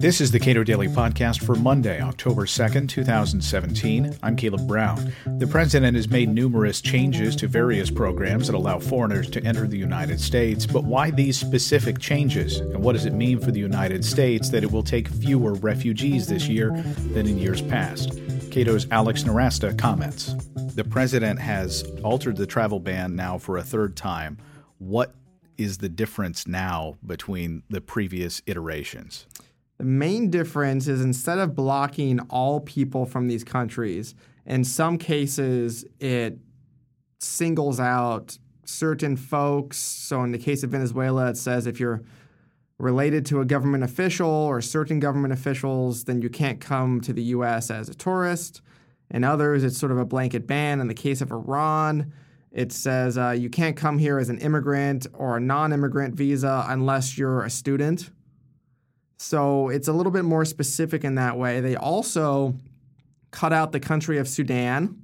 This is the Cato Daily Podcast for Monday, October 2nd, 2017. I'm Caleb Brown. The president has made numerous changes to various programs that allow foreigners to enter the United States, but why these specific changes? And what does it mean for the United States that it will take fewer refugees this year than in years past? Cato's Alex Nowrasteh comments. The president has altered the travel ban now for a third time. What is the difference now between the previous iterations? The main difference is instead of blocking all people from these countries, in some cases it singles out certain folks. So in the case of Venezuela, it says if you're related to a government official or certain government officials, then you can't come to the US as a tourist. In others, it's sort of a blanket ban. In the case of Iran, it says uh, you can't come here as an immigrant or a non immigrant visa unless you're a student. So it's a little bit more specific in that way. They also cut out the country of Sudan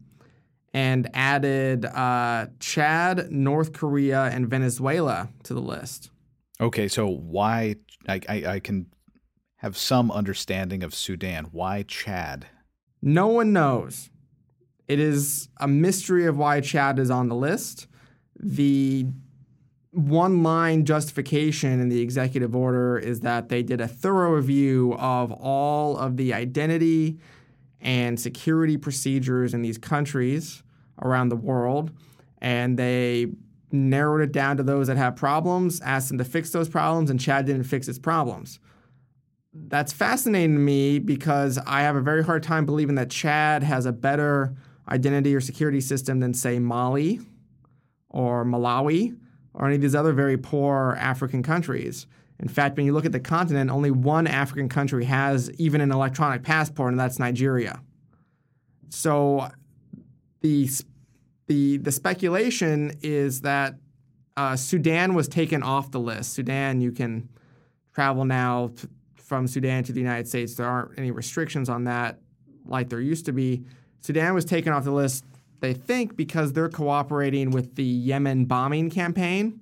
and added uh, Chad, North Korea, and Venezuela to the list. Okay, so why? I, I, I can have some understanding of Sudan. Why Chad? No one knows. It is a mystery of why Chad is on the list. The one line justification in the executive order is that they did a thorough review of all of the identity and security procedures in these countries around the world, and they narrowed it down to those that have problems, asked them to fix those problems, and Chad didn't fix its problems. That's fascinating to me because I have a very hard time believing that Chad has a better identity or security system than, say, Mali or Malawi or any of these other very poor African countries. In fact, when you look at the continent, only one African country has even an electronic passport, and that's Nigeria. So the the the speculation is that uh, Sudan was taken off the list. Sudan, you can travel now to, from Sudan to the United States. There aren't any restrictions on that like there used to be. Sudan was taken off the list they think because they're cooperating with the Yemen bombing campaign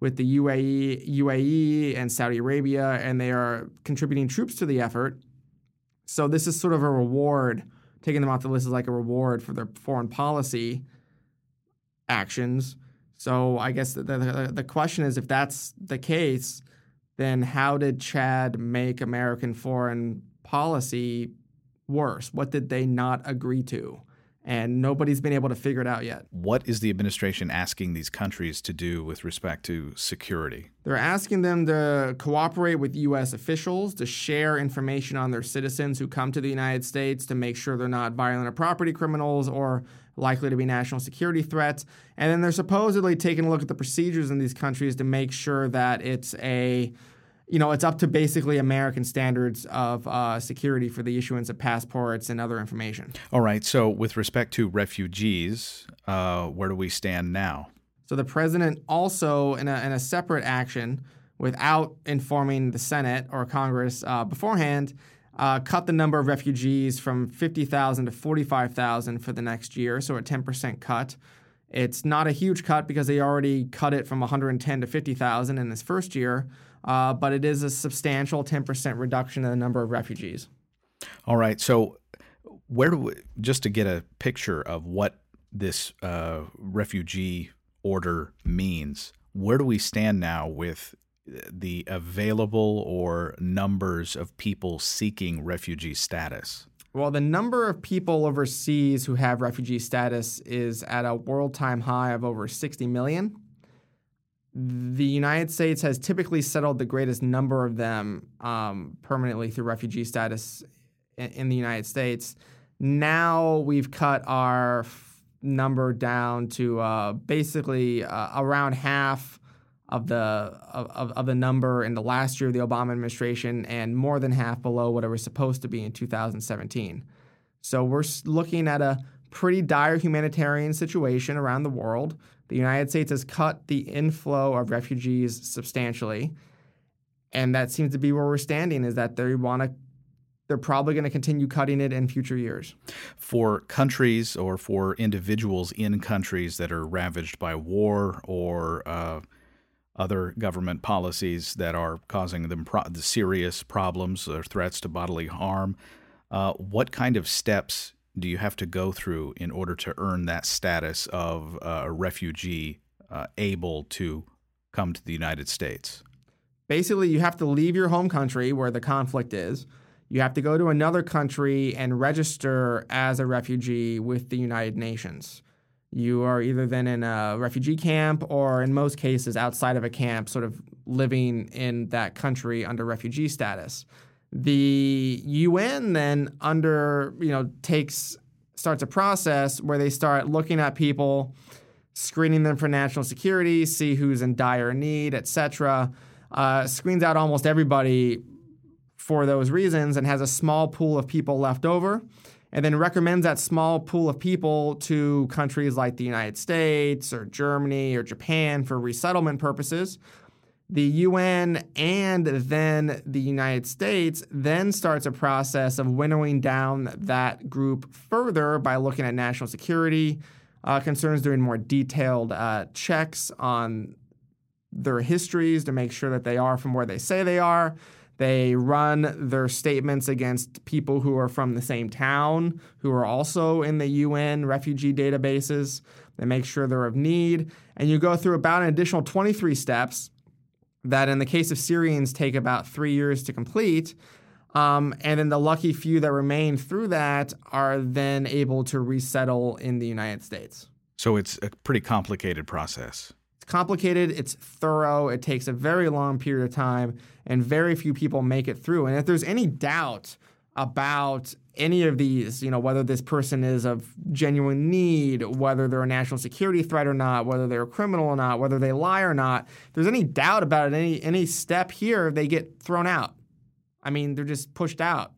with the UAE, UAE and Saudi Arabia, and they are contributing troops to the effort. So this is sort of a reward. Taking them off the list is like a reward for their foreign policy actions. So I guess the, the, the question is, if that's the case, then how did Chad make American foreign policy worse? What did they not agree to? and nobody's been able to figure it out yet. What is the administration asking these countries to do with respect to security? They're asking them to cooperate with U.S. officials, to share information on their citizens who come to the United States to make sure they're not violent or property criminals or likely to be national security threats. And then they're supposedly taking a look at the procedures in these countries to make sure that it's a you know, it's up to basically American standards of uh, security for the issuance of passports and other information. All right. So, with respect to refugees, uh, where do we stand now? So, the president also, in a, in a separate action, without informing the Senate or Congress uh, beforehand, uh, cut the number of refugees from 50,000 to 45,000 for the next year, so a 10% cut. It's not a huge cut because they already cut it from 110 to 50,000 in this first year uh, but it is a substantial 10% reduction in the number of refugees. All right. So, where do we, just to get a picture of what this uh, refugee order means, where do we stand now with the available or numbers of people seeking refugee status? Well, the number of people overseas who have refugee status is at a world time high of over 60 million the United States has typically settled the greatest number of them um, permanently through refugee status in, in, the United States. Now we've cut our f- number down to uh, basically uh, around half of the of, of the number in the last year of the Obama administration, and more than half below what it was supposed to be in 2017. So we're looking at a pretty dire humanitarian situation around the world. The United States has cut the inflow of refugees substantially. And that seems to be where we're standing is that they want to they're probably going to continue cutting it in future years. For countries or for individuals in countries that are ravaged by war or uh, other government policies that are causing them pro- the serious problems or threats to bodily harm. Uh, what kind of steps do you have to go through in order to earn that status of uh, a refugee uh, able to come to the United States? Basically, you have to leave your home country where the conflict is. You have to go to another country and register as a refugee with the United Nations. You are either then in a refugee camp or, in most cases, outside of a camp, sort of living in that country under refugee status. The UN then under you know takes starts a process where they start looking at people, screening them for national security, see who's in dire need, etc. Uh, screens out almost everybody for those reasons and has a small pool of people left over and then recommends that small pool of people to countries like the United States or Germany or Japan for resettlement purposes. The UN and then the United States then starts a process of winnowing down that group further by looking at national security uh, concerns, doing more detailed uh, checks on their histories to make sure that they are from where they say they are. They run their statements against people who are from the same town, who are also in the UN refugee databases. They make sure they're of need. And you go through about an additional 23 steps that, in the case of Syrians, take about three years to complete. Um, and then the lucky few that remain through that are then able to resettle in the United States. So it's a pretty complicated process. It's complicated, it's thorough, it takes a very long period of time, and very few people make it through. And if there's any doubt about any of these, you know, whether this person is of genuine need, whether they're a national security threat or not, whether they're a criminal or not, whether they lie or not, if there's any doubt about it, any any step here, they get thrown out. I mean, they're just pushed out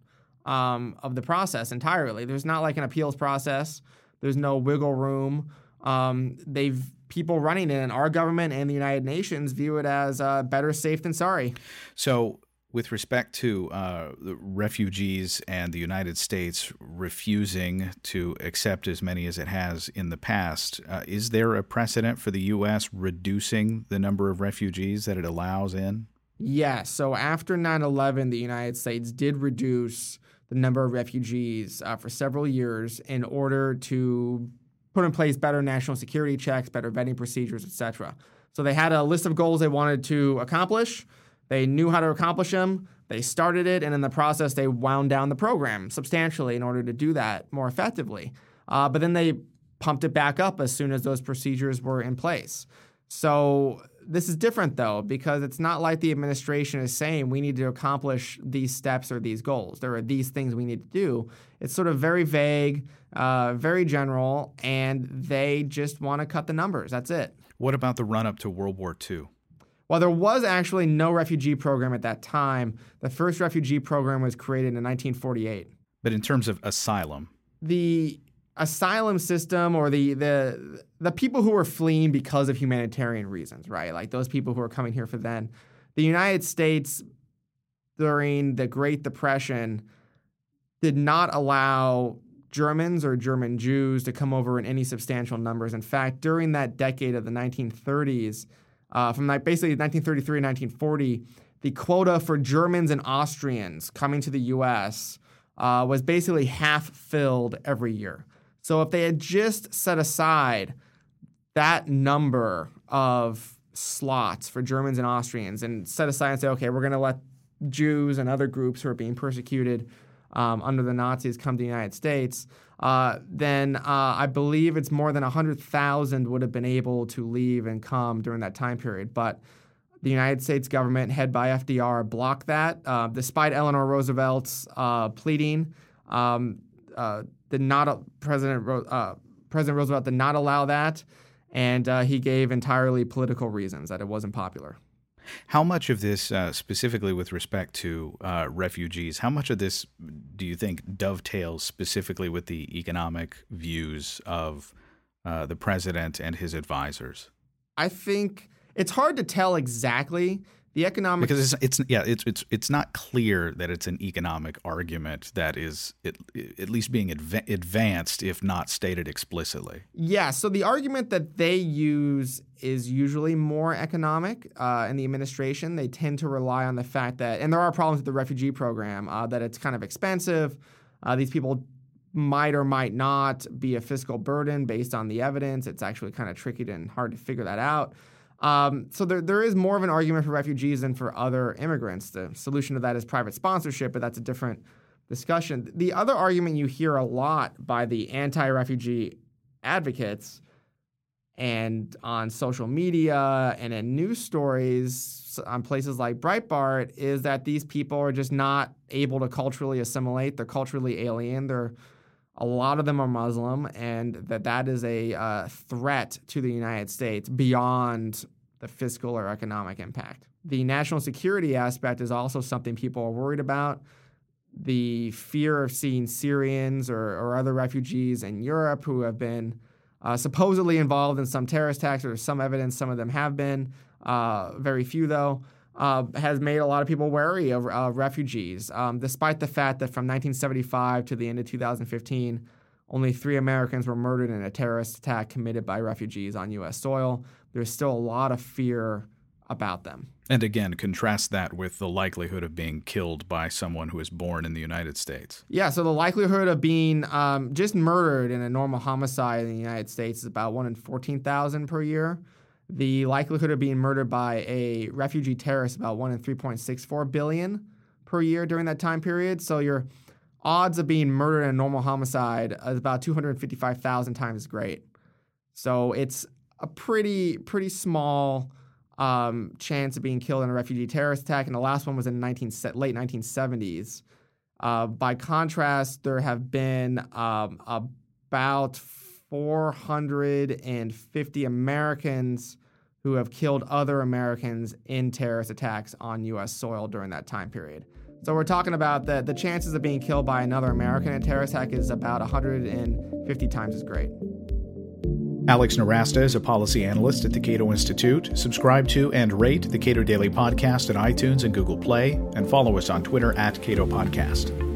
um, of the process entirely. There's not like an appeals process. There's no wiggle room. Um, they've people running and our government and the United Nations view it as uh, better safe than sorry. So, with respect to uh, the refugees and the United States refusing to accept as many as it has in the past, uh, is there a precedent for the U.S. reducing the number of refugees that it allows in? Yes. So after 9 11, the United States did reduce the number of refugees uh, for several years in order to put in place better national security checks, better vetting procedures, etc. So they had a list of goals they wanted to accomplish. They knew how to accomplish them. They started it, and in the process, they wound down the program substantially in order to do that more effectively. Uh, but then they pumped it back up as soon as those procedures were in place. So this is different though, because it's not like the administration is saying we need to accomplish these steps or these goals. There are these things we need to do. It's sort of very vague, uh, very general, and they just want to cut the numbers. That's it. What about the run up to World War II? While there was actually no refugee program at that time, the first refugee program was created in 1948. But in terms of asylum, the asylum system or the the the people who were fleeing because of humanitarian reasons, right? Like those people who are coming here for then. The United States during the Great Depression did not allow Germans or German Jews to come over in any substantial numbers. In fact, during that decade of the 1930s, uh, from basically 1933 and 1940, the quota for Germans and Austrians coming to the U.S. Uh, was basically half filled every year. So if they had just set aside that number of slots for Germans and Austrians and set aside and say, okay, we're going to let Jews and other groups who are being persecuted um, under the Nazis come to the United States, uh, then uh, I believe it's more than 100,000 would have been able to leave and come during that time period. But the United States government, head by FDR, blocked that. Uh, despite Eleanor Roosevelt's uh, pleading, um, uh, did not President uh, President Roosevelt did not allow that, and he gave entirely political reasons that it wasn't popular. How much of this, uh, specifically with respect to uh, refugees, how much of this do you think dovetails specifically with the economic views of uh, the president and his advisors? I think it's hard to tell exactly the economic because it's, it's yeah it's it's it's not clear that it's an economic argument that is at, at least being adv- advanced if not stated explicitly. Yeah, so the argument that they use is usually more economic uh, in the administration. They tend to rely on the fact that, and there are problems with the refugee program, uh, that it's kind of expensive. Uh, these people might or might not be a fiscal burden based on the evidence. It's actually kind of tricky and hard to figure that out. Um, so there, there is more of an argument for refugees than for other immigrants. The solution to that is private sponsorship, but that's a different discussion. The other argument you hear a lot by the anti-refugee advocates and on social media and in news stories on places like Breitbart is that these people are just not able to culturally assimilate. They're culturally alien. They're a lot of them are Muslim, and that that is a uh, threat to the United States beyond the fiscal or economic impact. The national security aspect is also something people are worried about. The fear of seeing Syrians or, or other refugees in Europe who have been uh, supposedly involved in some terrorist attacks, or some evidence some of them have been, uh, very few though uh, has made a lot of people wary of uh, refugees, um, despite the fact that from 1975 to the end of 2015, only three Americans were murdered in a terrorist attack committed by refugees on U.S. soil. There's still a lot of fear about them. And again, contrast that with the likelihood of being killed by someone who is born in the United States. Yeah, so the likelihood of being um, just murdered in a normal homicide in the United States is about 1 in 14,000 per year the likelihood of being murdered by a refugee terrorist about 1 in 3.64 billion per year during that time period. So your odds of being murdered in a normal homicide is about 255,000 times great. So it's a pretty pretty small um, chance of being killed in a refugee terrorist attack, and the last one was in 19, late 1970s. Uh, by contrast, there have been um, about 450 Americans who have killed other Americans in terrorist attacks on U.S. soil during that time period. So we're talking about the, the chances of being killed by another American in a terrorist attack is about 150 times as great. Alex Nowrasteh is a policy analyst at the Cato Institute. Subscribe to and rate the Cato Daily Podcast at iTunes and Google Play, and follow us on Twitter at Cato Podcast.